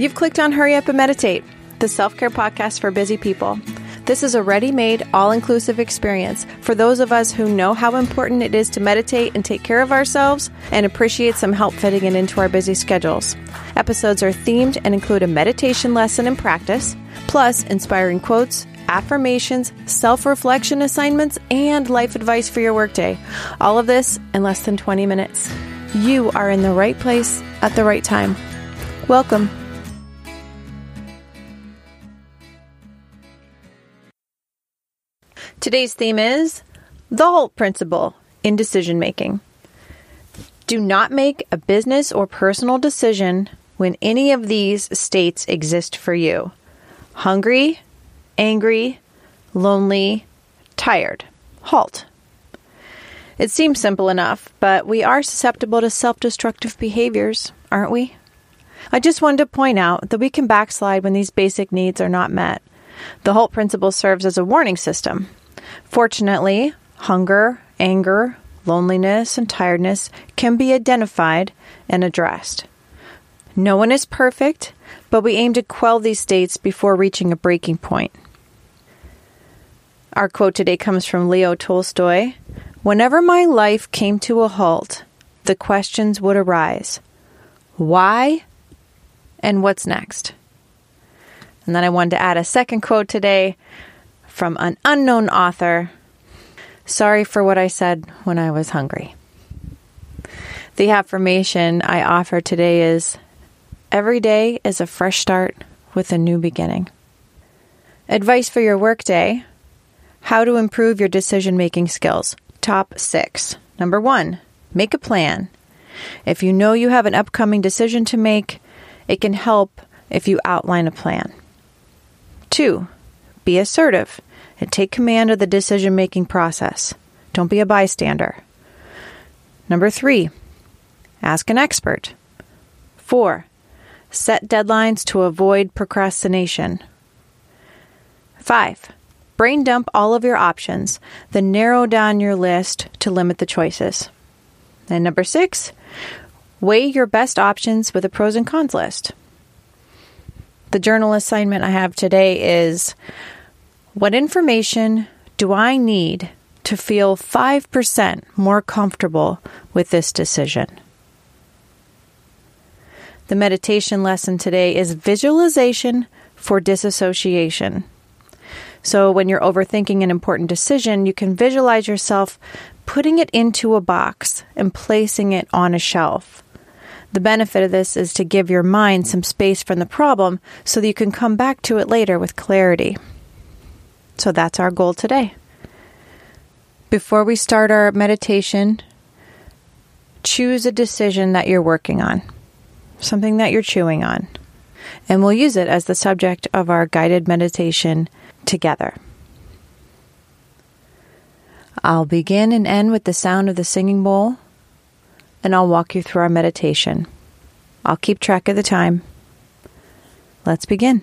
You've clicked on Hurry Up and Meditate, the self care podcast for busy people. This is a ready made, all inclusive experience for those of us who know how important it is to meditate and take care of ourselves and appreciate some help fitting it into our busy schedules. Episodes are themed and include a meditation lesson and practice, plus inspiring quotes, affirmations, self reflection assignments, and life advice for your workday. All of this in less than 20 minutes. You are in the right place at the right time. Welcome. Today's theme is the HALT Principle in decision making. Do not make a business or personal decision when any of these states exist for you hungry, angry, lonely, tired. Halt. It seems simple enough, but we are susceptible to self destructive behaviors, aren't we? I just wanted to point out that we can backslide when these basic needs are not met. The HALT Principle serves as a warning system. Fortunately, hunger, anger, loneliness, and tiredness can be identified and addressed. No one is perfect, but we aim to quell these states before reaching a breaking point. Our quote today comes from Leo Tolstoy Whenever my life came to a halt, the questions would arise why and what's next? And then I wanted to add a second quote today from an unknown author. Sorry for what I said when I was hungry. The affirmation I offer today is Every day is a fresh start with a new beginning. Advice for your workday How to improve your decision making skills. Top six. Number one, make a plan. If you know you have an upcoming decision to make, it can help if you outline a plan. Two, be assertive and take command of the decision making process. Don't be a bystander. Number three, ask an expert. Four, set deadlines to avoid procrastination. Five, brain dump all of your options, then narrow down your list to limit the choices. And number six, weigh your best options with a pros and cons list. The journal assignment I have today is What information do I need to feel 5% more comfortable with this decision? The meditation lesson today is visualization for disassociation. So, when you're overthinking an important decision, you can visualize yourself putting it into a box and placing it on a shelf. The benefit of this is to give your mind some space from the problem so that you can come back to it later with clarity. So that's our goal today. Before we start our meditation, choose a decision that you're working on, something that you're chewing on, and we'll use it as the subject of our guided meditation together. I'll begin and end with the sound of the singing bowl and I'll walk you through our meditation. I'll keep track of the time. Let's begin.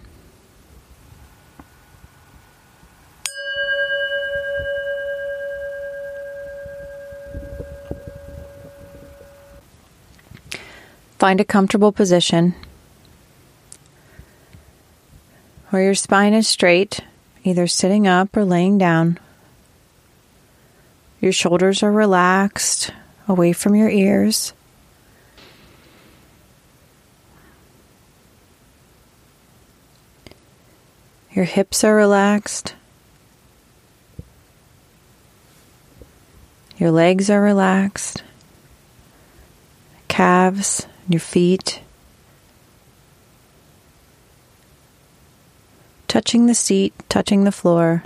Find a comfortable position where your spine is straight, either sitting up or laying down. Your shoulders are relaxed away from your ears. Your hips are relaxed. Your legs are relaxed. Calves, your feet. Touching the seat, touching the floor.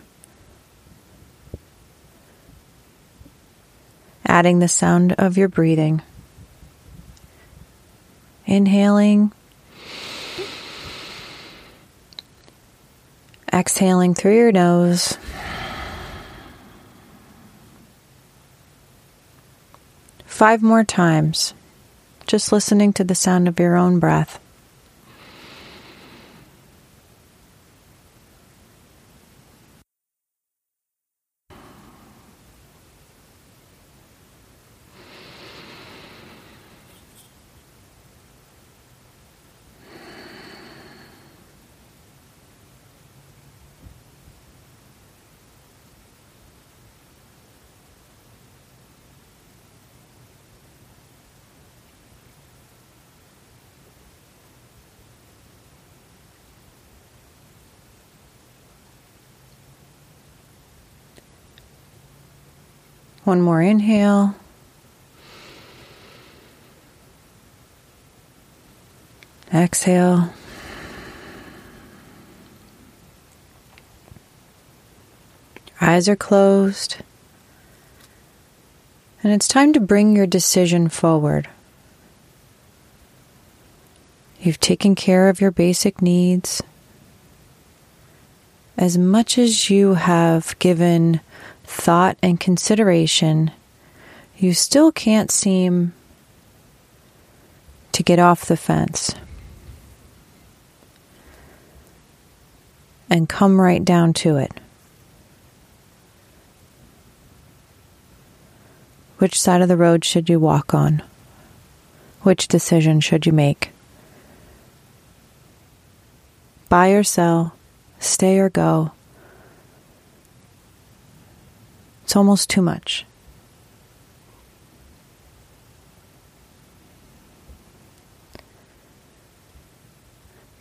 adding the sound of your breathing. Inhaling, exhaling through your nose. Five more times, just listening to the sound of your own breath. One more inhale. Exhale. Eyes are closed. And it's time to bring your decision forward. You've taken care of your basic needs. As much as you have given thought and consideration, you still can't seem to get off the fence and come right down to it. Which side of the road should you walk on? Which decision should you make? Buy or sell, stay or go. It's almost too much.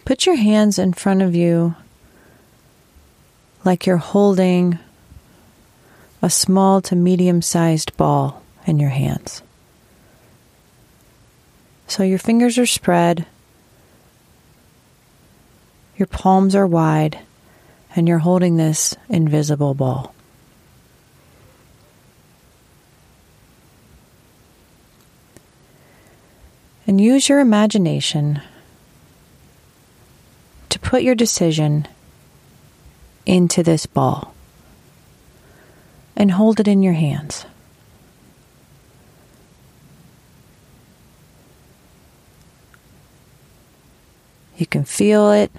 Put your hands in front of you like you're holding a small to medium sized ball in your hands. So your fingers are spread, your palms are wide, and you're holding this invisible ball. And use your imagination to put your decision into this ball and hold it in your hands. You can feel it.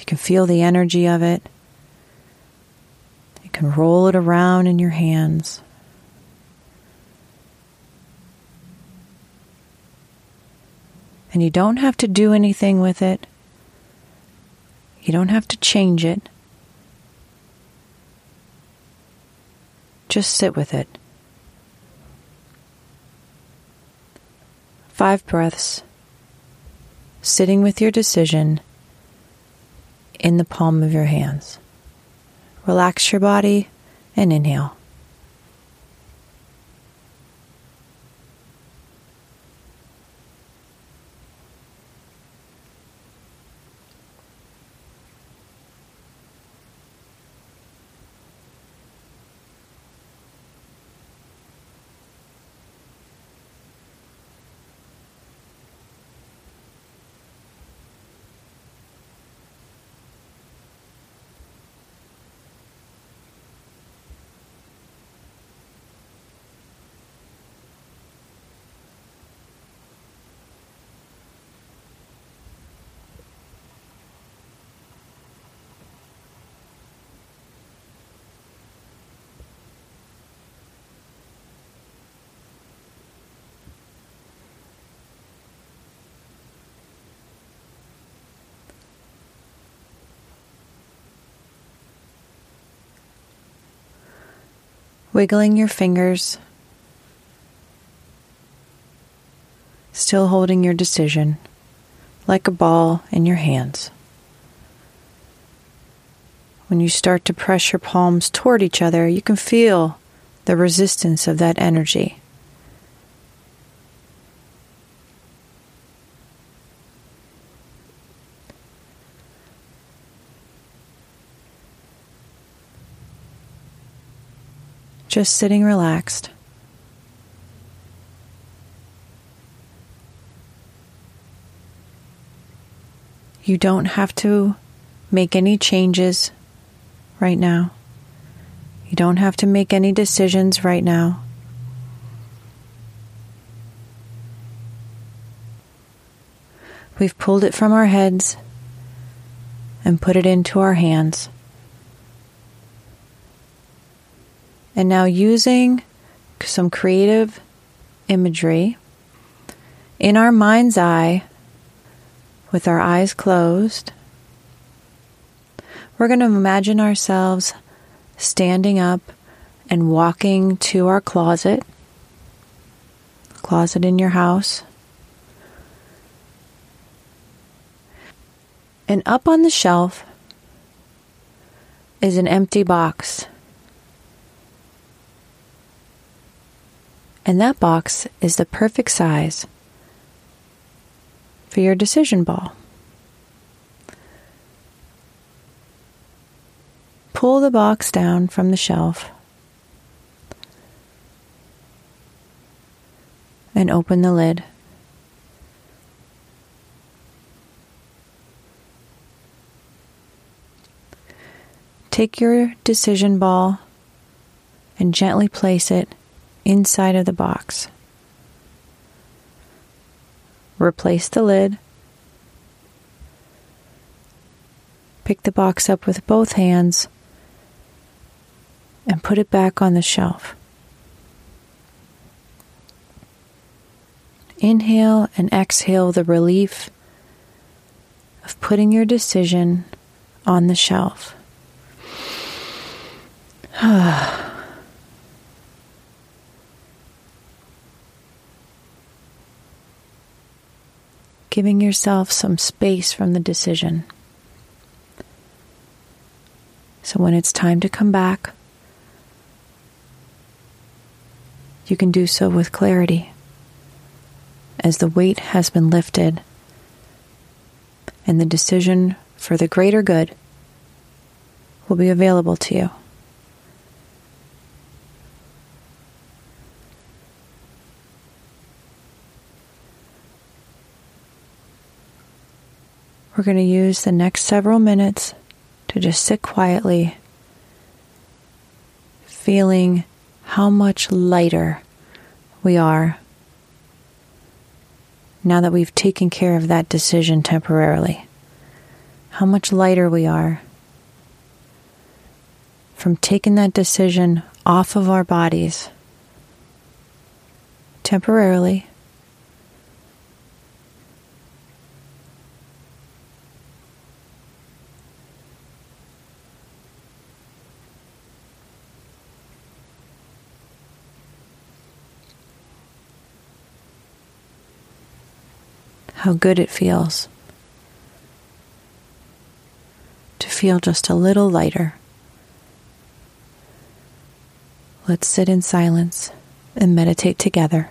You can feel the energy of it. You can roll it around in your hands. And you don't have to do anything with it. You don't have to change it. Just sit with it. Five breaths sitting with your decision in the palm of your hands. Relax your body and inhale. Wiggling your fingers, still holding your decision like a ball in your hands. When you start to press your palms toward each other, you can feel the resistance of that energy. Just sitting relaxed. You don't have to make any changes right now. You don't have to make any decisions right now. We've pulled it from our heads and put it into our hands. And now using some creative imagery in our mind's eye with our eyes closed, we're going to imagine ourselves standing up and walking to our closet, closet in your house. And up on the shelf is an empty box And that box is the perfect size for your decision ball. Pull the box down from the shelf and open the lid. Take your decision ball and gently place it inside of the box. Replace the lid. Pick the box up with both hands and put it back on the shelf. Inhale and exhale the relief of putting your decision on the shelf. Giving yourself some space from the decision. So when it's time to come back, you can do so with clarity as the weight has been lifted and the decision for the greater good will be available to you. We're going to use the next several minutes to just sit quietly, feeling how much lighter we are now that we've taken care of that decision temporarily. How much lighter we are from taking that decision off of our bodies temporarily how good it feels to feel just a little lighter. Let's sit in silence and meditate together.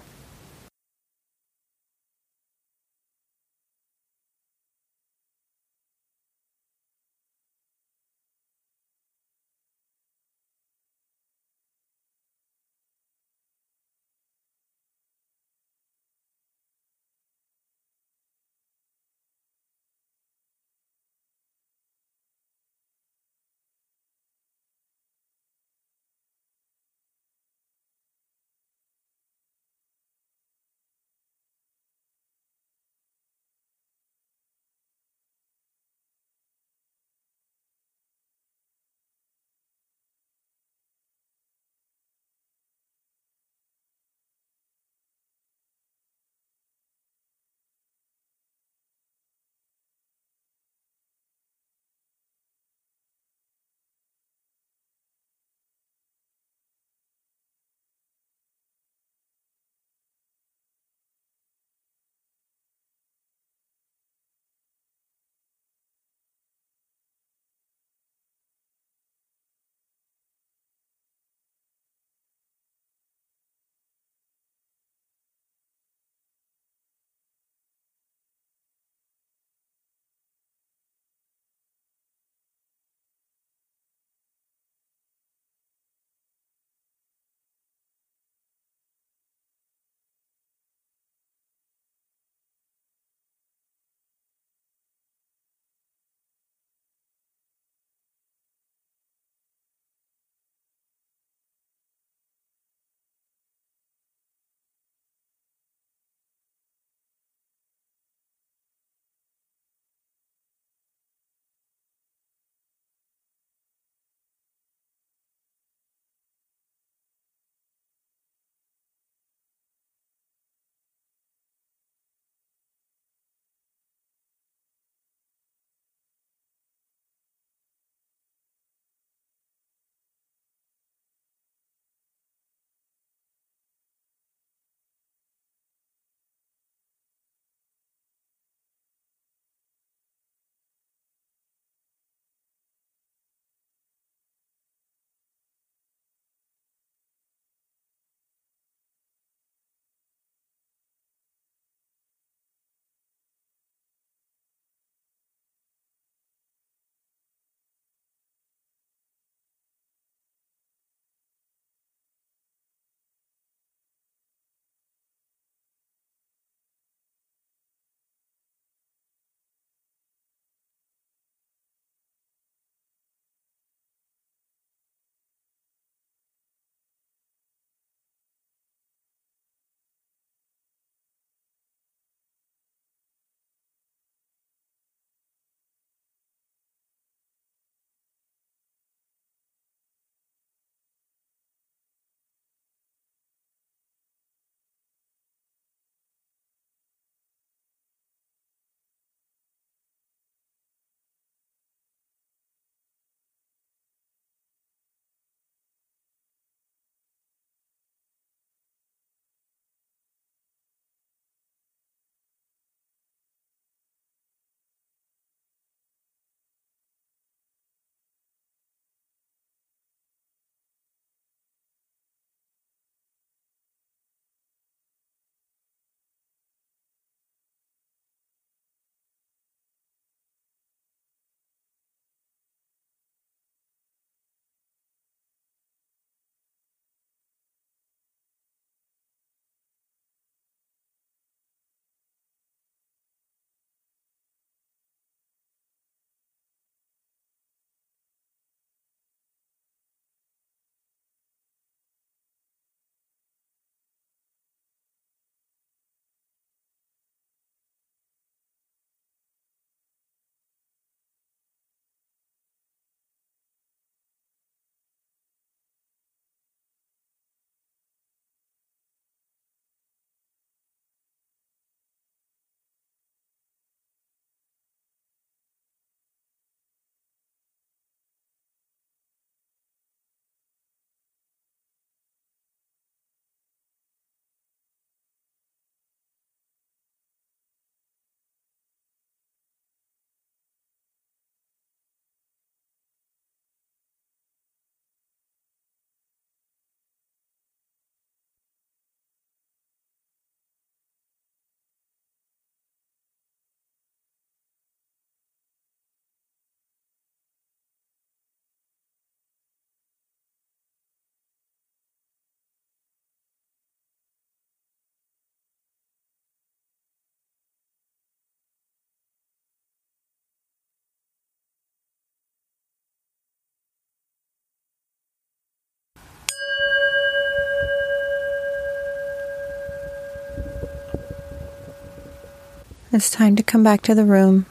It's time to come back to the room.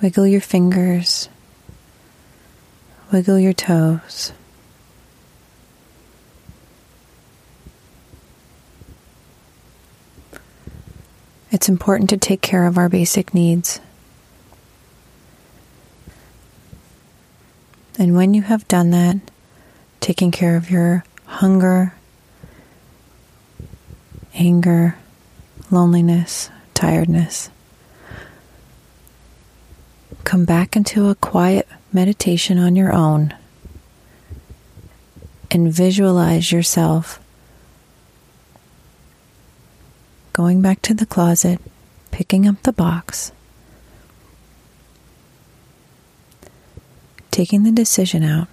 Wiggle your fingers, wiggle your toes. It's important to take care of our basic needs. And when you have done that, taking care of your hunger, anger, loneliness, tiredness, come back into a quiet meditation on your own and visualize yourself going back to the closet, picking up the box, taking the decision out,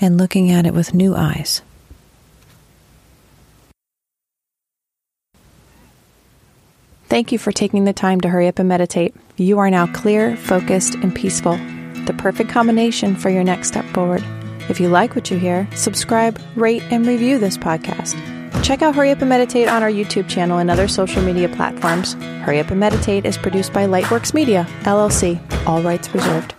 and looking at it with new eyes. Thank you for taking the time to hurry up and meditate. You are now clear, focused, and peaceful, the perfect combination for your next step forward. If you like what you hear, subscribe, rate, and review this podcast. Check out Hurry Up and Meditate on our YouTube channel and other social media platforms. Hurry Up and Meditate is produced by Lightworks Media, LLC, all rights reserved.